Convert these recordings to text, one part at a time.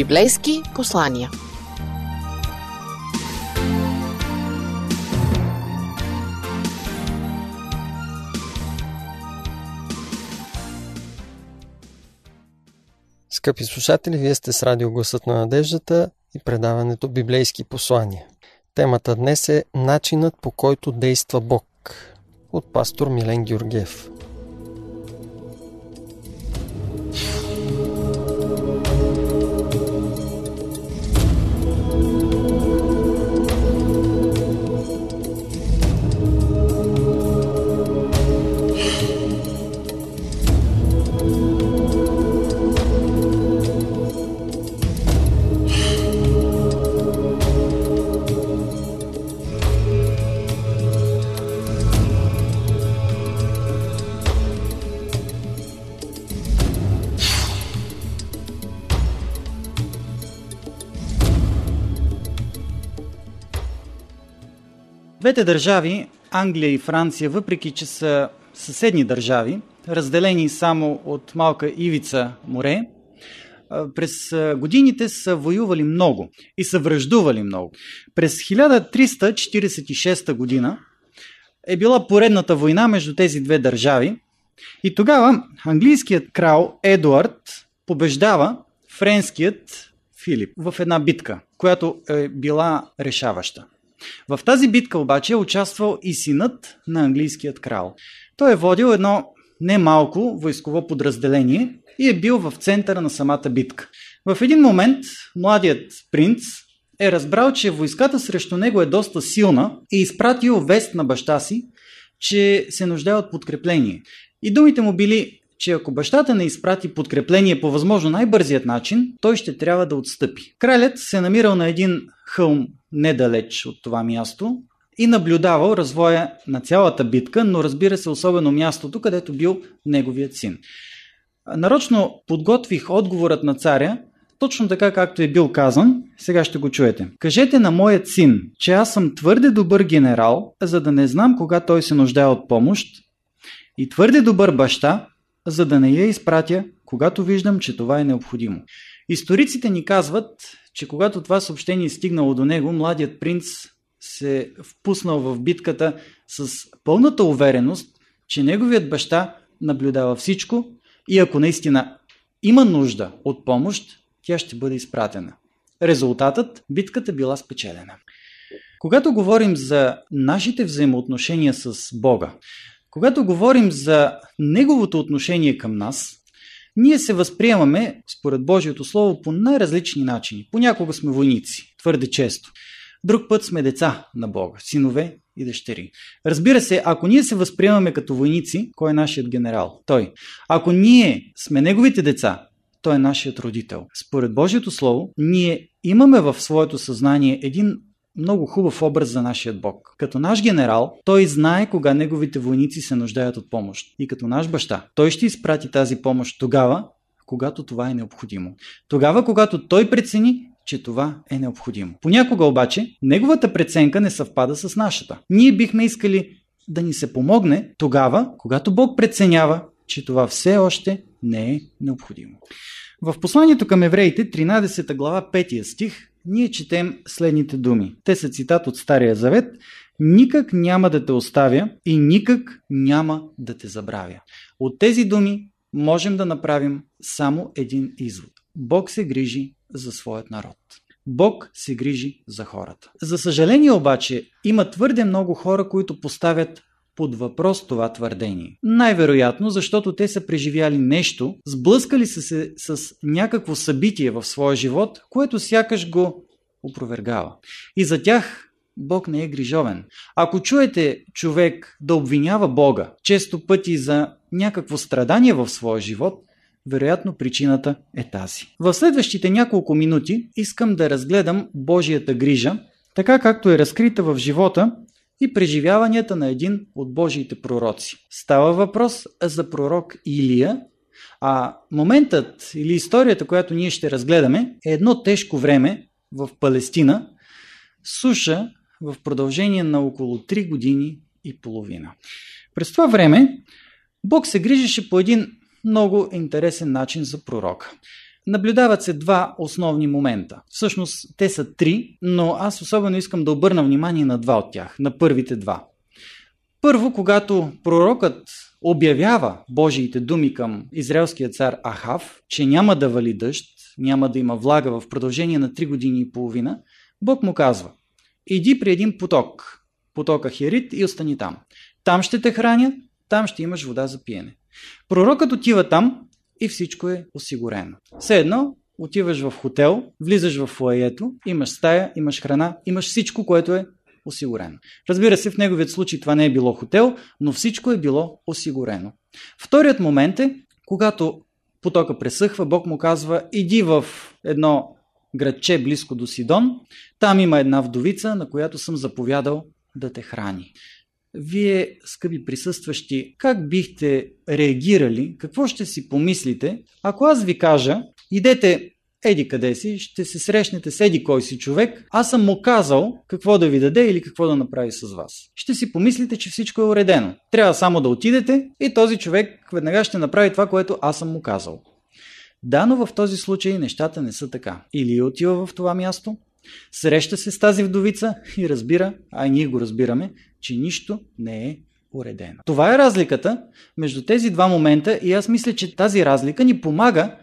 Библейски послания. Скъпи слушатели, вие сте с радио Гласът на надеждата и предаването Библейски послания. Темата днес е Начинът по който действа Бог от пастор Милен Георгиев. Двете държави, Англия и Франция, въпреки че са съседни държави, разделени само от малка ивица море, през годините са воювали много и са връждували много. През 1346 година е била поредната война между тези две държави и тогава английският крал Едуард побеждава френският Филип в една битка, която е била решаваща. В тази битка обаче е участвал и синът на английският крал. Той е водил едно немалко войсково подразделение и е бил в центъра на самата битка. В един момент младият принц е разбрал, че войската срещу него е доста силна и е изпратил вест на баща си, че се нуждае от подкрепление. И думите му били, че ако бащата не изпрати подкрепление по възможно най-бързият начин, той ще трябва да отстъпи. Кралят се намирал на един хълм недалеч от това място и наблюдавал развоя на цялата битка, но разбира се особено мястото, където бил неговият син. Нарочно подготвих отговорът на царя, точно така както е бил казан, сега ще го чуете. Кажете на моят син, че аз съм твърде добър генерал, за да не знам кога той се нуждае от помощ, и твърде добър баща, за да не я изпратя, когато виждам, че това е необходимо. Историците ни казват, че когато това съобщение е стигнало до него, младият принц се впуснал в битката с пълната увереност, че неговият баща наблюдава всичко и ако наистина има нужда от помощ, тя ще бъде изпратена. Резултатът – битката била спечелена. Когато говорим за нашите взаимоотношения с Бога, когато говорим за Неговото отношение към нас, ние се възприемаме, според Божието Слово, по най-различни начини. Понякога сме войници, твърде често. Друг път сме деца на Бога, синове и дъщери. Разбира се, ако ние се възприемаме като войници, кой е нашият генерал? Той. Ако ние сме неговите деца, той е нашият родител. Според Божието Слово, ние имаме в своето съзнание един много хубав образ за нашия Бог. Като наш генерал, той знае кога неговите войници се нуждаят от помощ. И като наш баща, той ще изпрати тази помощ тогава, когато това е необходимо. Тогава, когато той прецени, че това е необходимо. Понякога обаче, неговата преценка не съвпада с нашата. Ние бихме искали да ни се помогне тогава, когато Бог преценява, че това все още не е необходимо. В посланието към евреите, 13 глава, 5 стих, ние четем следните думи. Те са цитат от Стария Завет. Никак няма да те оставя и никак няма да те забравя. От тези думи можем да направим само един извод. Бог се грижи за своят народ. Бог се грижи за хората. За съжаление обаче, има твърде много хора, които поставят под въпрос това твърдение. Най-вероятно, защото те са преживяли нещо, сблъскали са се с някакво събитие в своя живот, което сякаш го опровергава. И за тях Бог не е грижовен. Ако чуете човек да обвинява Бога, често пъти за някакво страдание в своя живот, вероятно причината е тази. В следващите няколко минути искам да разгледам Божията грижа, така както е разкрита в живота и преживяванията на един от Божиите пророци. Става въпрос за пророк Илия, а моментът или историята, която ние ще разгледаме, е едно тежко време в Палестина, суша в продължение на около 3 години и половина. През това време Бог се грижеше по един много интересен начин за пророка. Наблюдават се два основни момента. Всъщност те са три, но аз особено искам да обърна внимание на два от тях, на първите два. Първо, когато пророкът обявява Божиите думи към израелския цар Ахав, че няма да вали дъжд, няма да има влага в продължение на три години и половина, Бог му казва, иди при един поток, потока Херит и остани там. Там ще те храня, там ще имаш вода за пиене. Пророкът отива там и всичко е осигурено. Все едно, отиваш в хотел, влизаш в фуаето, имаш стая, имаш храна, имаш всичко, което е осигурено. Разбира се, в неговият случай това не е било хотел, но всичко е било осигурено. Вторият момент е, когато потока пресъхва, Бог му казва, иди в едно градче близко до Сидон, там има една вдовица, на която съм заповядал да те храни. Вие, скъпи присъстващи, как бихте реагирали, какво ще си помислите, ако аз ви кажа, идете еди къде си, ще се срещнете с еди кой си човек, аз съм му казал какво да ви даде или какво да направи с вас. Ще си помислите, че всичко е уредено. Трябва само да отидете и този човек веднага ще направи това, което аз съм му казал. Да, но в този случай нещата не са така. Или отива в това място, среща се с тази вдовица и разбира, а ние го разбираме, че нищо не е уредено. Това е разликата между тези два момента и аз мисля, че тази разлика ни помага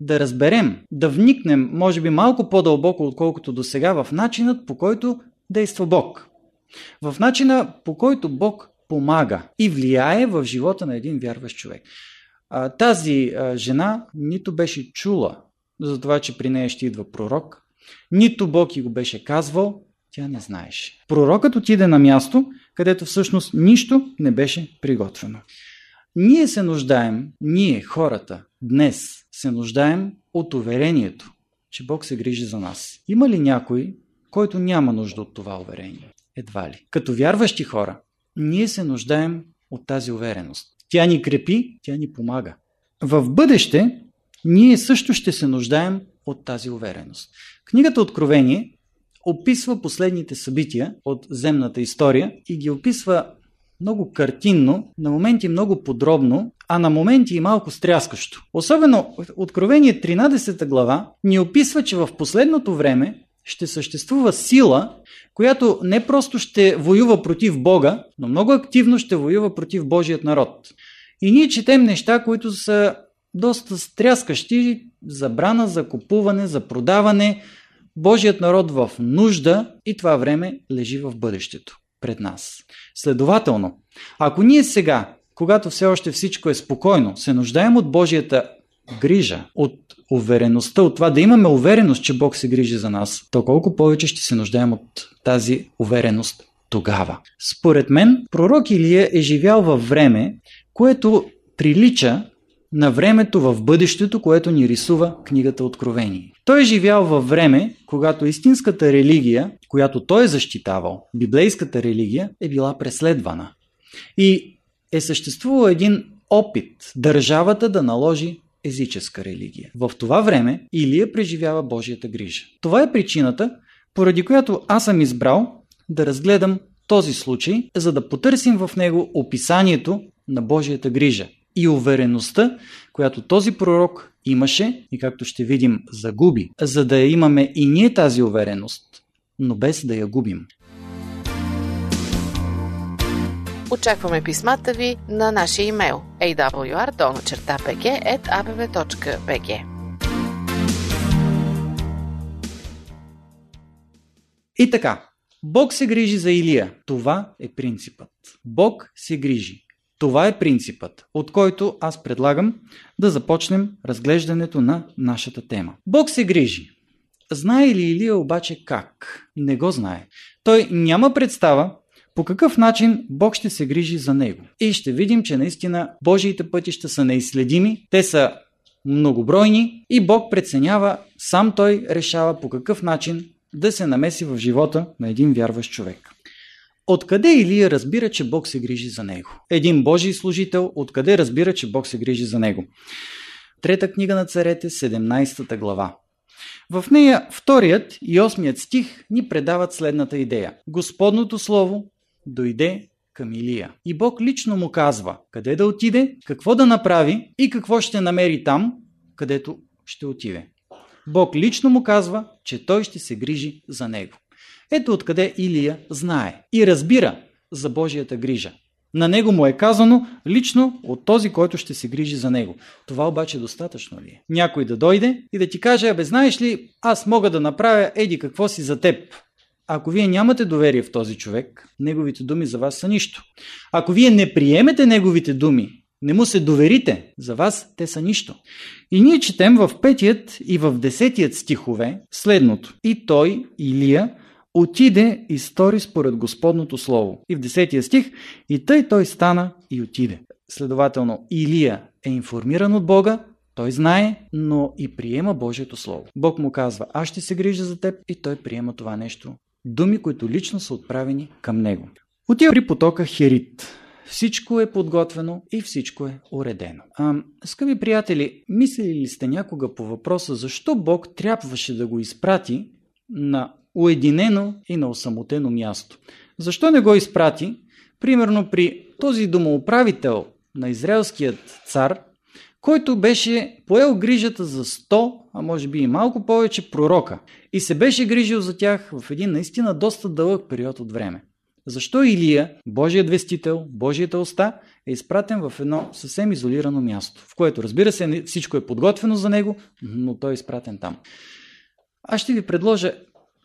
да разберем, да вникнем, може би малко по-дълбоко, отколкото до сега, в начинът по който действа Бог. В начина по който Бог помага и влияе в живота на един вярващ човек. Тази жена нито беше чула за това, че при нея ще идва пророк, нито Бог и го беше казвал, тя не знаеше. Пророкът отиде на място, където всъщност нищо не беше приготвено. Ние се нуждаем, ние, хората, днес се нуждаем от уверението, че Бог се грижи за нас. Има ли някой, който няма нужда от това уверение? Едва ли. Като вярващи хора, ние се нуждаем от тази увереност. Тя ни крепи, тя ни помага. В бъдеще ние също ще се нуждаем от тази увереност. Книгата Откровение описва последните събития от земната история и ги описва много картинно, на моменти много подробно, а на моменти и малко стряскащо. Особено Откровение 13 глава ни описва, че в последното време ще съществува сила, която не просто ще воюва против Бога, но много активно ще воюва против Божият народ. И ние четем неща, които са доста стряскащи, забрана за купуване, за продаване, Божият народ в нужда и това време лежи в бъдещето пред нас. Следователно, ако ние сега, когато все още всичко е спокойно, се нуждаем от Божията грижа, от увереността, от това да имаме увереност, че Бог се грижи за нас, то колко повече ще се нуждаем от тази увереност тогава. Според мен, пророк Илия е живял във време, което прилича на времето в бъдещето, което ни рисува книгата Откровение. Той е живял във време, когато истинската религия, която той е защитавал, библейската религия, е била преследвана. И е съществувал един опит държавата да наложи езическа религия. В това време Илия преживява Божията грижа. Това е причината, поради която аз съм избрал да разгледам този случай, за да потърсим в него описанието на Божията грижа и увереността, която този пророк имаше и както ще видим загуби, за да имаме и ние тази увереност, но без да я губим. Очакваме писмата ви на нашия имейл awr.bg.abv.bg И така, Бог се грижи за Илия. Това е принципът. Бог се грижи. Това е принципът, от който аз предлагам да започнем разглеждането на нашата тема. Бог се грижи. Знае ли Илия обаче как? Не го знае. Той няма представа по какъв начин Бог ще се грижи за него. И ще видим, че наистина Божиите пътища са неизследими, те са многобройни и Бог преценява, сам той решава по какъв начин да се намеси в живота на един вярващ човек. Откъде Илия разбира, че Бог се грижи за него? Един Божий служител, откъде разбира, че Бог се грижи за него? Трета книга на царете, 17 глава. В нея вторият и осмият стих ни предават следната идея. Господното слово дойде към Илия. И Бог лично му казва къде да отиде, какво да направи и какво ще намери там, където ще отиде. Бог лично му казва, че той ще се грижи за него. Ето откъде Илия знае и разбира за Божията грижа. На него му е казано лично от този, който ще се грижи за него. Това обаче достатъчно ли е? Някой да дойде и да ти каже, абе знаеш ли, аз мога да направя еди какво си за теб. Ако вие нямате доверие в този човек, неговите думи за вас са нищо. Ако вие не приемете неговите думи, не му се доверите, за вас те са нищо. И ние четем в петият и в десетият стихове следното. И той, Илия, отиде и стори според Господното Слово. И в 10 стих, и тъй той стана и отиде. Следователно, Илия е информиран от Бога, той знае, но и приема Божието Слово. Бог му казва, аз ще се грижа за теб и той приема това нещо. Думи, които лично са отправени към него. Отива при потока Херит. Всичко е подготвено и всичко е уредено. А, скъпи приятели, мислили ли сте някога по въпроса защо Бог трябваше да го изпрати на уединено и на осамотено място. Защо не го изпрати? Примерно при този домоуправител на израелският цар, който беше поел грижата за 100, а може би и малко повече пророка и се беше грижил за тях в един наистина доста дълъг период от време. Защо Илия, Божият вестител, Божията уста, е изпратен в едно съвсем изолирано място, в което разбира се всичко е подготвено за него, но той е изпратен там. Аз ще ви предложа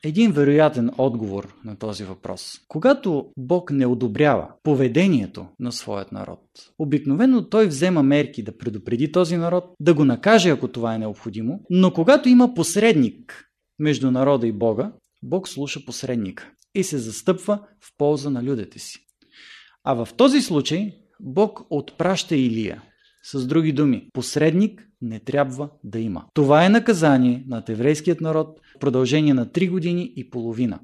един вероятен отговор на този въпрос. Когато Бог не одобрява поведението на своят народ, обикновено той взема мерки да предупреди този народ, да го накаже, ако това е необходимо, но когато има посредник между народа и Бога, Бог слуша посредника и се застъпва в полза на людите си. А в този случай Бог отпраща Илия. С други думи, посредник не трябва да има. Това е наказание над еврейският народ в продължение на 3 години и половина,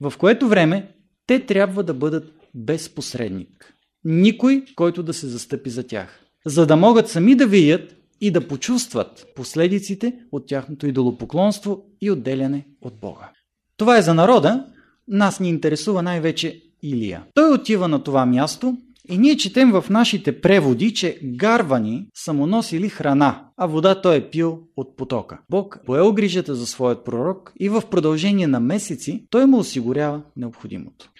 в което време те трябва да бъдат без посредник. Никой, който да се застъпи за тях. За да могат сами да видят и да почувстват последиците от тяхното идолопоклонство и отделяне от Бога. Това е за народа, нас ни интересува най-вече Илия. Той отива на това място и ние четем в нашите преводи, че гарвани са му носили храна, а вода той е пил от потока. Бог поел грижата за своят пророк и в продължение на месеци той му осигурява необходимото.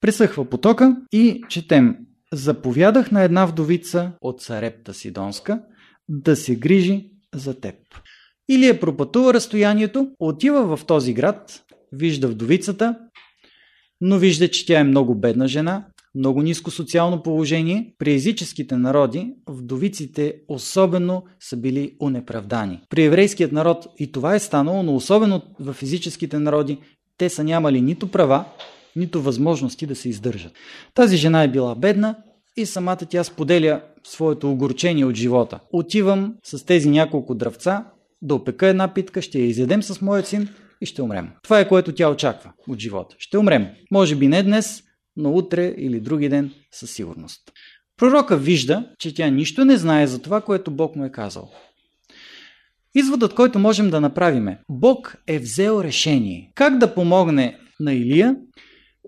Пресъхва потока и четем Заповядах на една вдовица от Сарепта Сидонска да се грижи за теб. Или е пропътува разстоянието, отива в този град, вижда вдовицата, но вижда, че тя е много бедна жена, много ниско социално положение, при езическите народи вдовиците особено са били унеправдани. При еврейският народ и това е станало, но особено в физическите народи те са нямали нито права, нито възможности да се издържат. Тази жена е била бедна и самата тя споделя своето огорчение от живота. Отивам с тези няколко дръвца да опека една питка, ще я изядем с моят син и ще умрем. Това е което тя очаква от живота. Ще умрем. Може би не днес, но утре или други ден със сигурност. Пророка вижда, че тя нищо не знае за това, което Бог му е казал. Изводът, който можем да направим е, Бог е взел решение как да помогне на Илия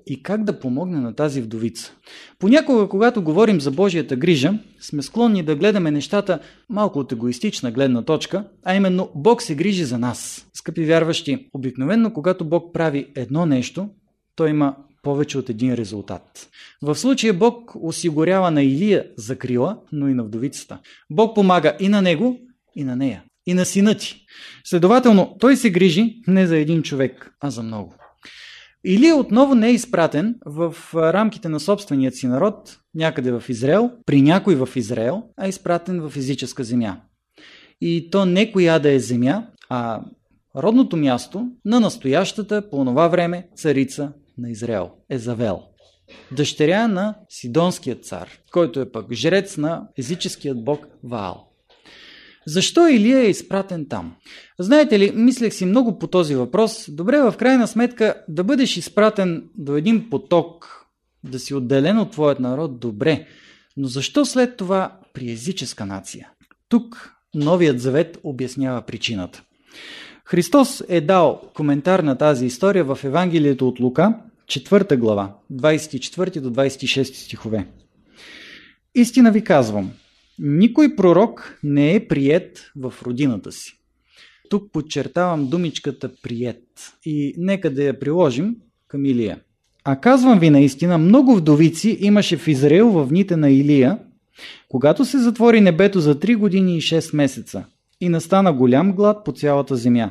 и как да помогне на тази вдовица. Понякога, когато говорим за Божията грижа, сме склонни да гледаме нещата малко от егоистична гледна точка, а именно Бог се грижи за нас. Скъпи вярващи, обикновенно когато Бог прави едно нещо, той има повече от един резултат. В случая Бог осигурява на Илия закрила, но и на вдовицата. Бог помага и на него, и на нея, и на сина ти. Следователно, той се грижи не за един човек, а за много. Илия отново не е изпратен в рамките на собственият си народ, някъде в Израел, при някой в Израел, а е изпратен в физическа земя. И то не коя да е земя, а родното място на настоящата по това време царица на Израел, Езавел. Дъщеря на Сидонският цар, който е пък жрец на езическият бог Ваал. Защо Илия е изпратен там? Знаете ли, мислех си много по този въпрос. Добре, в крайна сметка, да бъдеш изпратен до един поток, да си отделен от твоят народ, добре. Но защо след това при езическа нация? Тук Новият завет обяснява причината. Христос е дал коментар на тази история в Евангелието от Лука, 4 глава, 24 до 26 стихове. Истина ви казвам, Никой пророк не е прият в родината си. Тук подчертавам думичката прият и нека да я приложим към Илия. А казвам ви наистина, много вдовици имаше в Израил в дните на Илия, когато се затвори небето за 3 години и 6 месеца и настана голям глад по цялата земя.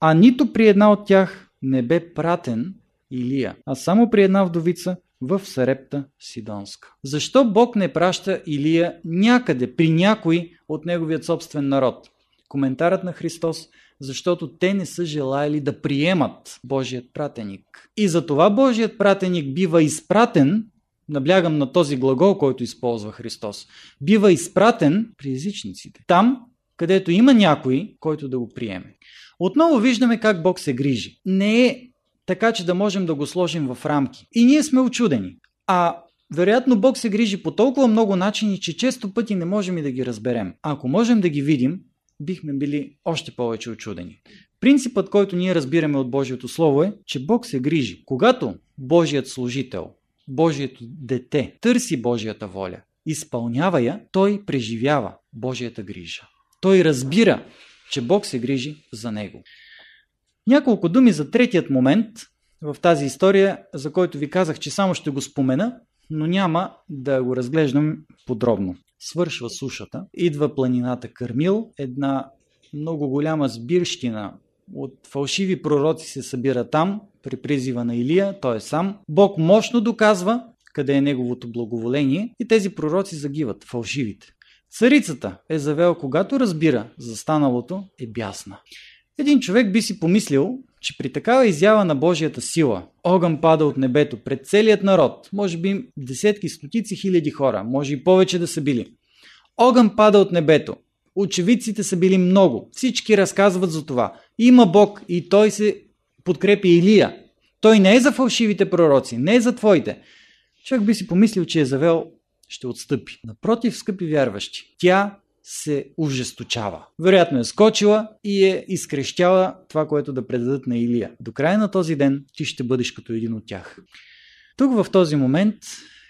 А нито при една от тях не бе пратен Илия, а само при една вдовица в Сарепта Сидонска. Защо Бог не праща Илия някъде, при някой от неговият собствен народ? Коментарът на Христос защото те не са желаяли да приемат Божият пратеник. И затова Божият пратеник бива изпратен, наблягам на този глагол, който използва Христос, бива изпратен при езичниците. Там, където има някой, който да го приеме. Отново виждаме как Бог се грижи. Не е така, че да можем да го сложим в рамки. И ние сме очудени. А вероятно Бог се грижи по толкова много начини, че често пъти не можем и да ги разберем. А ако можем да ги видим, бихме били още повече очудени. Принципът, който ние разбираме от Божието Слово е, че Бог се грижи. Когато Божият служител, Божието дете търси Божията воля, изпълнява я, той преживява Божията грижа. Той разбира, че Бог се грижи за него. Няколко думи за третият момент в тази история, за който ви казах, че само ще го спомена, но няма да го разглеждам подробно свършва сушата, идва планината Кърмил, една много голяма сбирщина от фалшиви пророци се събира там, при призива на Илия, той е сам. Бог мощно доказва къде е неговото благоволение и тези пророци загиват, фалшивите. Царицата е завел, когато разбира за станалото, е бясна. Един човек би си помислил, че при такава изява на Божията сила, огън пада от небето пред целият народ, може би десетки, стотици хиляди хора, може и повече да са били. Огън пада от небето. Очевидците са били много. Всички разказват за това. Има Бог и той се подкрепи Илия. Той не е за фалшивите пророци, не е за твоите. Човек би си помислил, че е завел ще отстъпи. Напротив, скъпи вярващи, тя се ужесточава. Вероятно е скочила и е изкрещяла това, което да предадат на Илия. До края на този ден ти ще бъдеш като един от тях. Тук в този момент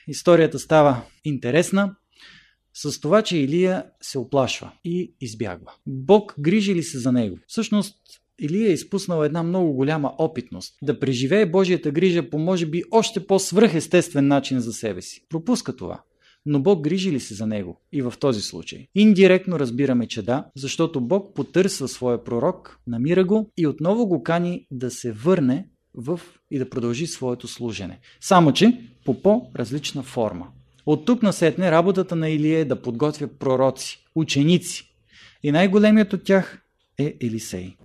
историята става интересна с това, че Илия се оплашва и избягва. Бог грижи ли се за него? Всъщност, Илия е изпуснал една много голяма опитност да преживее Божията грижа по може би още по-свръхестествен начин за себе си. Пропуска това но Бог грижи ли се за него и в този случай? Индиректно разбираме, че да, защото Бог потърсва своя пророк, намира го и отново го кани да се върне в и да продължи своето служене. Само, че по по-различна форма. От тук насетне работата на Илия е да подготвя пророци, ученици. И най-големият от тях е Елисей.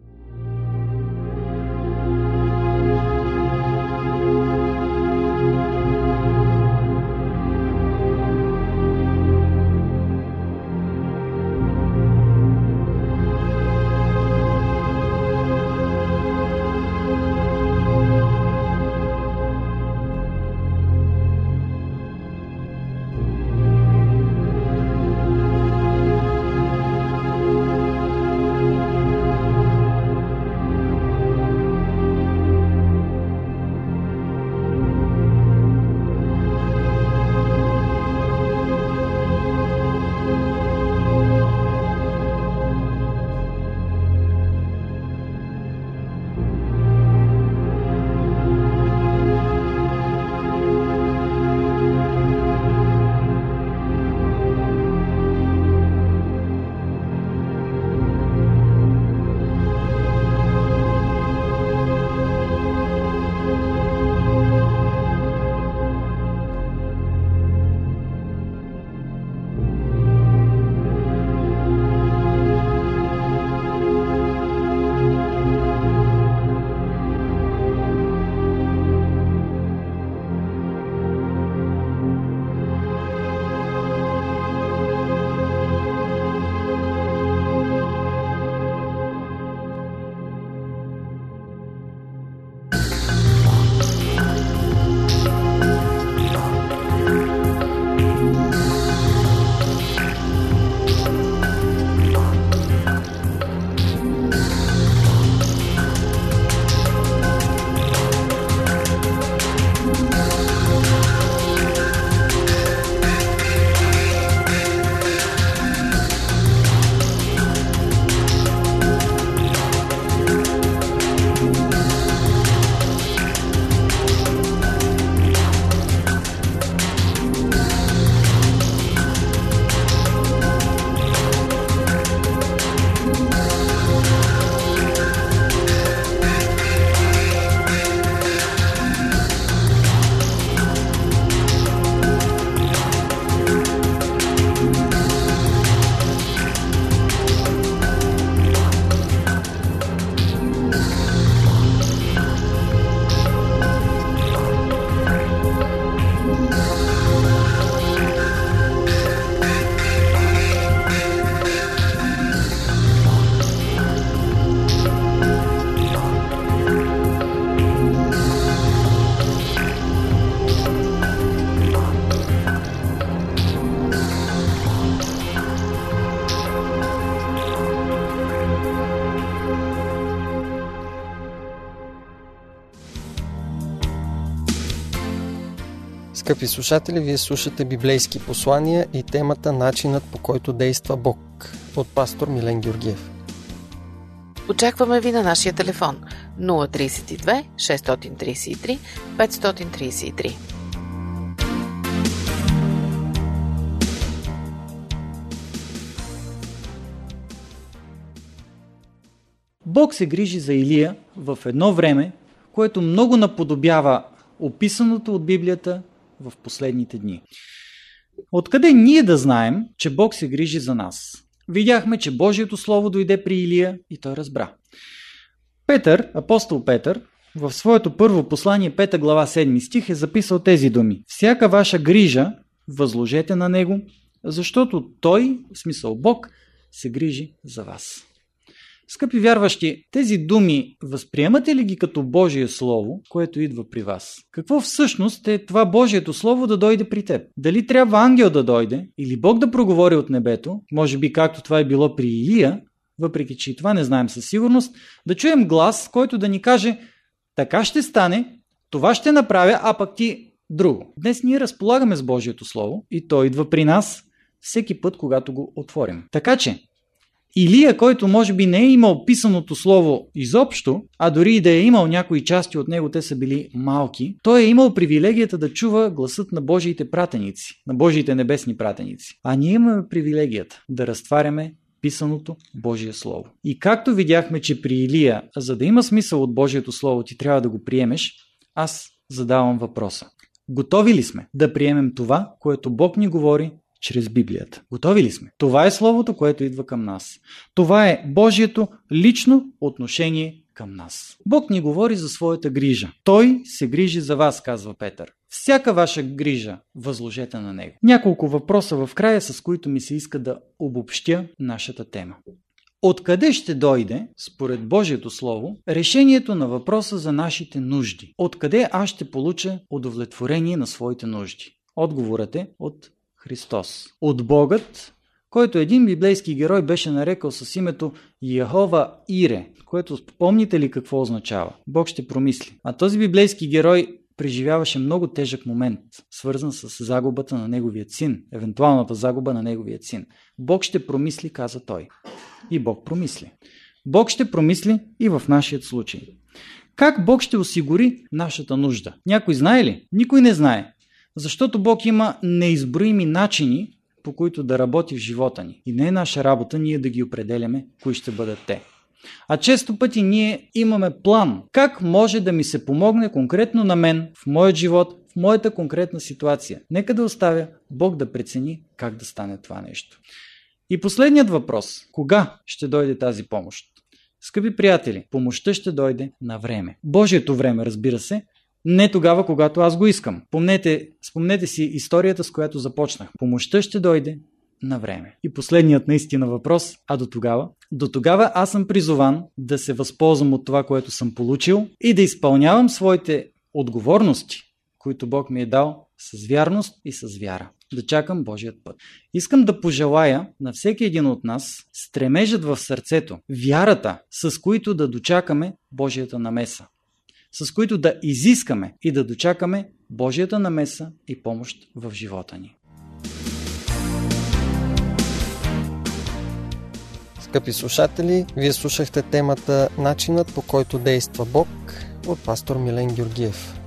Скъпи слушатели, вие слушате библейски послания и темата Начинът по който действа Бог от пастор Милен Георгиев. Очакваме ви на нашия телефон 032 633 533. Бог се грижи за Илия в едно време, което много наподобява описаното от Библията в последните дни. Откъде ние да знаем, че Бог се грижи за нас? Видяхме, че Божието Слово дойде при Илия и той разбра. Петър, апостол Петър, в своето първо послание, 5 глава 7 стих е записал тези думи. Всяка ваша грижа възложете на Него, защото Той, в смисъл Бог, се грижи за вас. Скъпи вярващи, тези думи възприемате ли ги като Божие Слово, което идва при вас? Какво всъщност е това Божието Слово да дойде при теб? Дали трябва ангел да дойде или Бог да проговори от небето, може би както това е било при Илия, въпреки че и това не знаем със сигурност, да чуем глас, който да ни каже така ще стане, това ще направя, а пък ти друго. Днес ние разполагаме с Божието Слово и то идва при нас всеки път, когато го отворим. Така че, Илия, който може би не е имал писаното слово изобщо, а дори и да е имал някои части от него, те са били малки, той е имал привилегията да чува гласът на Божиите пратеници, на Божиите небесни пратеници. А ние имаме привилегията да разтваряме писаното Божие Слово. И както видяхме, че при Илия, за да има смисъл от Божието Слово, ти трябва да го приемеш, аз задавам въпроса. Готови ли сме да приемем това, което Бог ни говори чрез Библията. Готови ли сме? Това е Словото, което идва към нас. Това е Божието лично отношение към нас. Бог ни говори за своята грижа. Той се грижи за вас, казва Петър. Всяка ваша грижа възложете на Него. Няколко въпроса в края, с които ми се иска да обобщя нашата тема. Откъде ще дойде, според Божието Слово, решението на въпроса за нашите нужди? Откъде аз ще получа удовлетворение на своите нужди? Отговорът е от Христос. От Богът, който един библейски герой беше нарекал с името Яхова Ире, което помните ли какво означава? Бог ще промисли. А този библейски герой преживяваше много тежък момент, свързан с загубата на неговия син, евентуалната загуба на неговия син. Бог ще промисли, каза той. И Бог промисли. Бог ще промисли и в нашия случай. Как Бог ще осигури нашата нужда? Някой знае ли? Никой не знае. Защото Бог има неизброими начини, по които да работи в живота ни. И не е наша работа ние да ги определяме, кои ще бъдат те. А често пъти ние имаме план. Как може да ми се помогне конкретно на мен, в моят живот, в моята конкретна ситуация. Нека да оставя Бог да прецени как да стане това нещо. И последният въпрос. Кога ще дойде тази помощ? Скъпи приятели, помощта ще дойде на време. Божието време, разбира се, не тогава, когато аз го искам. Помнете, спомнете си историята, с която започнах. Помощта ще дойде на време. И последният наистина въпрос, а до тогава? До тогава аз съм призован да се възползвам от това, което съм получил и да изпълнявам своите отговорности, които Бог ми е дал с вярност и с вяра. Да чакам Божият път. Искам да пожелая на всеки един от нас стремежът в сърцето, вярата, с които да дочакаме Божията намеса с които да изискаме и да дочакаме Божията намеса и помощ в живота ни. Скъпи слушатели, вие слушахте темата Начинът по който действа Бог от пастор Милен Георгиев.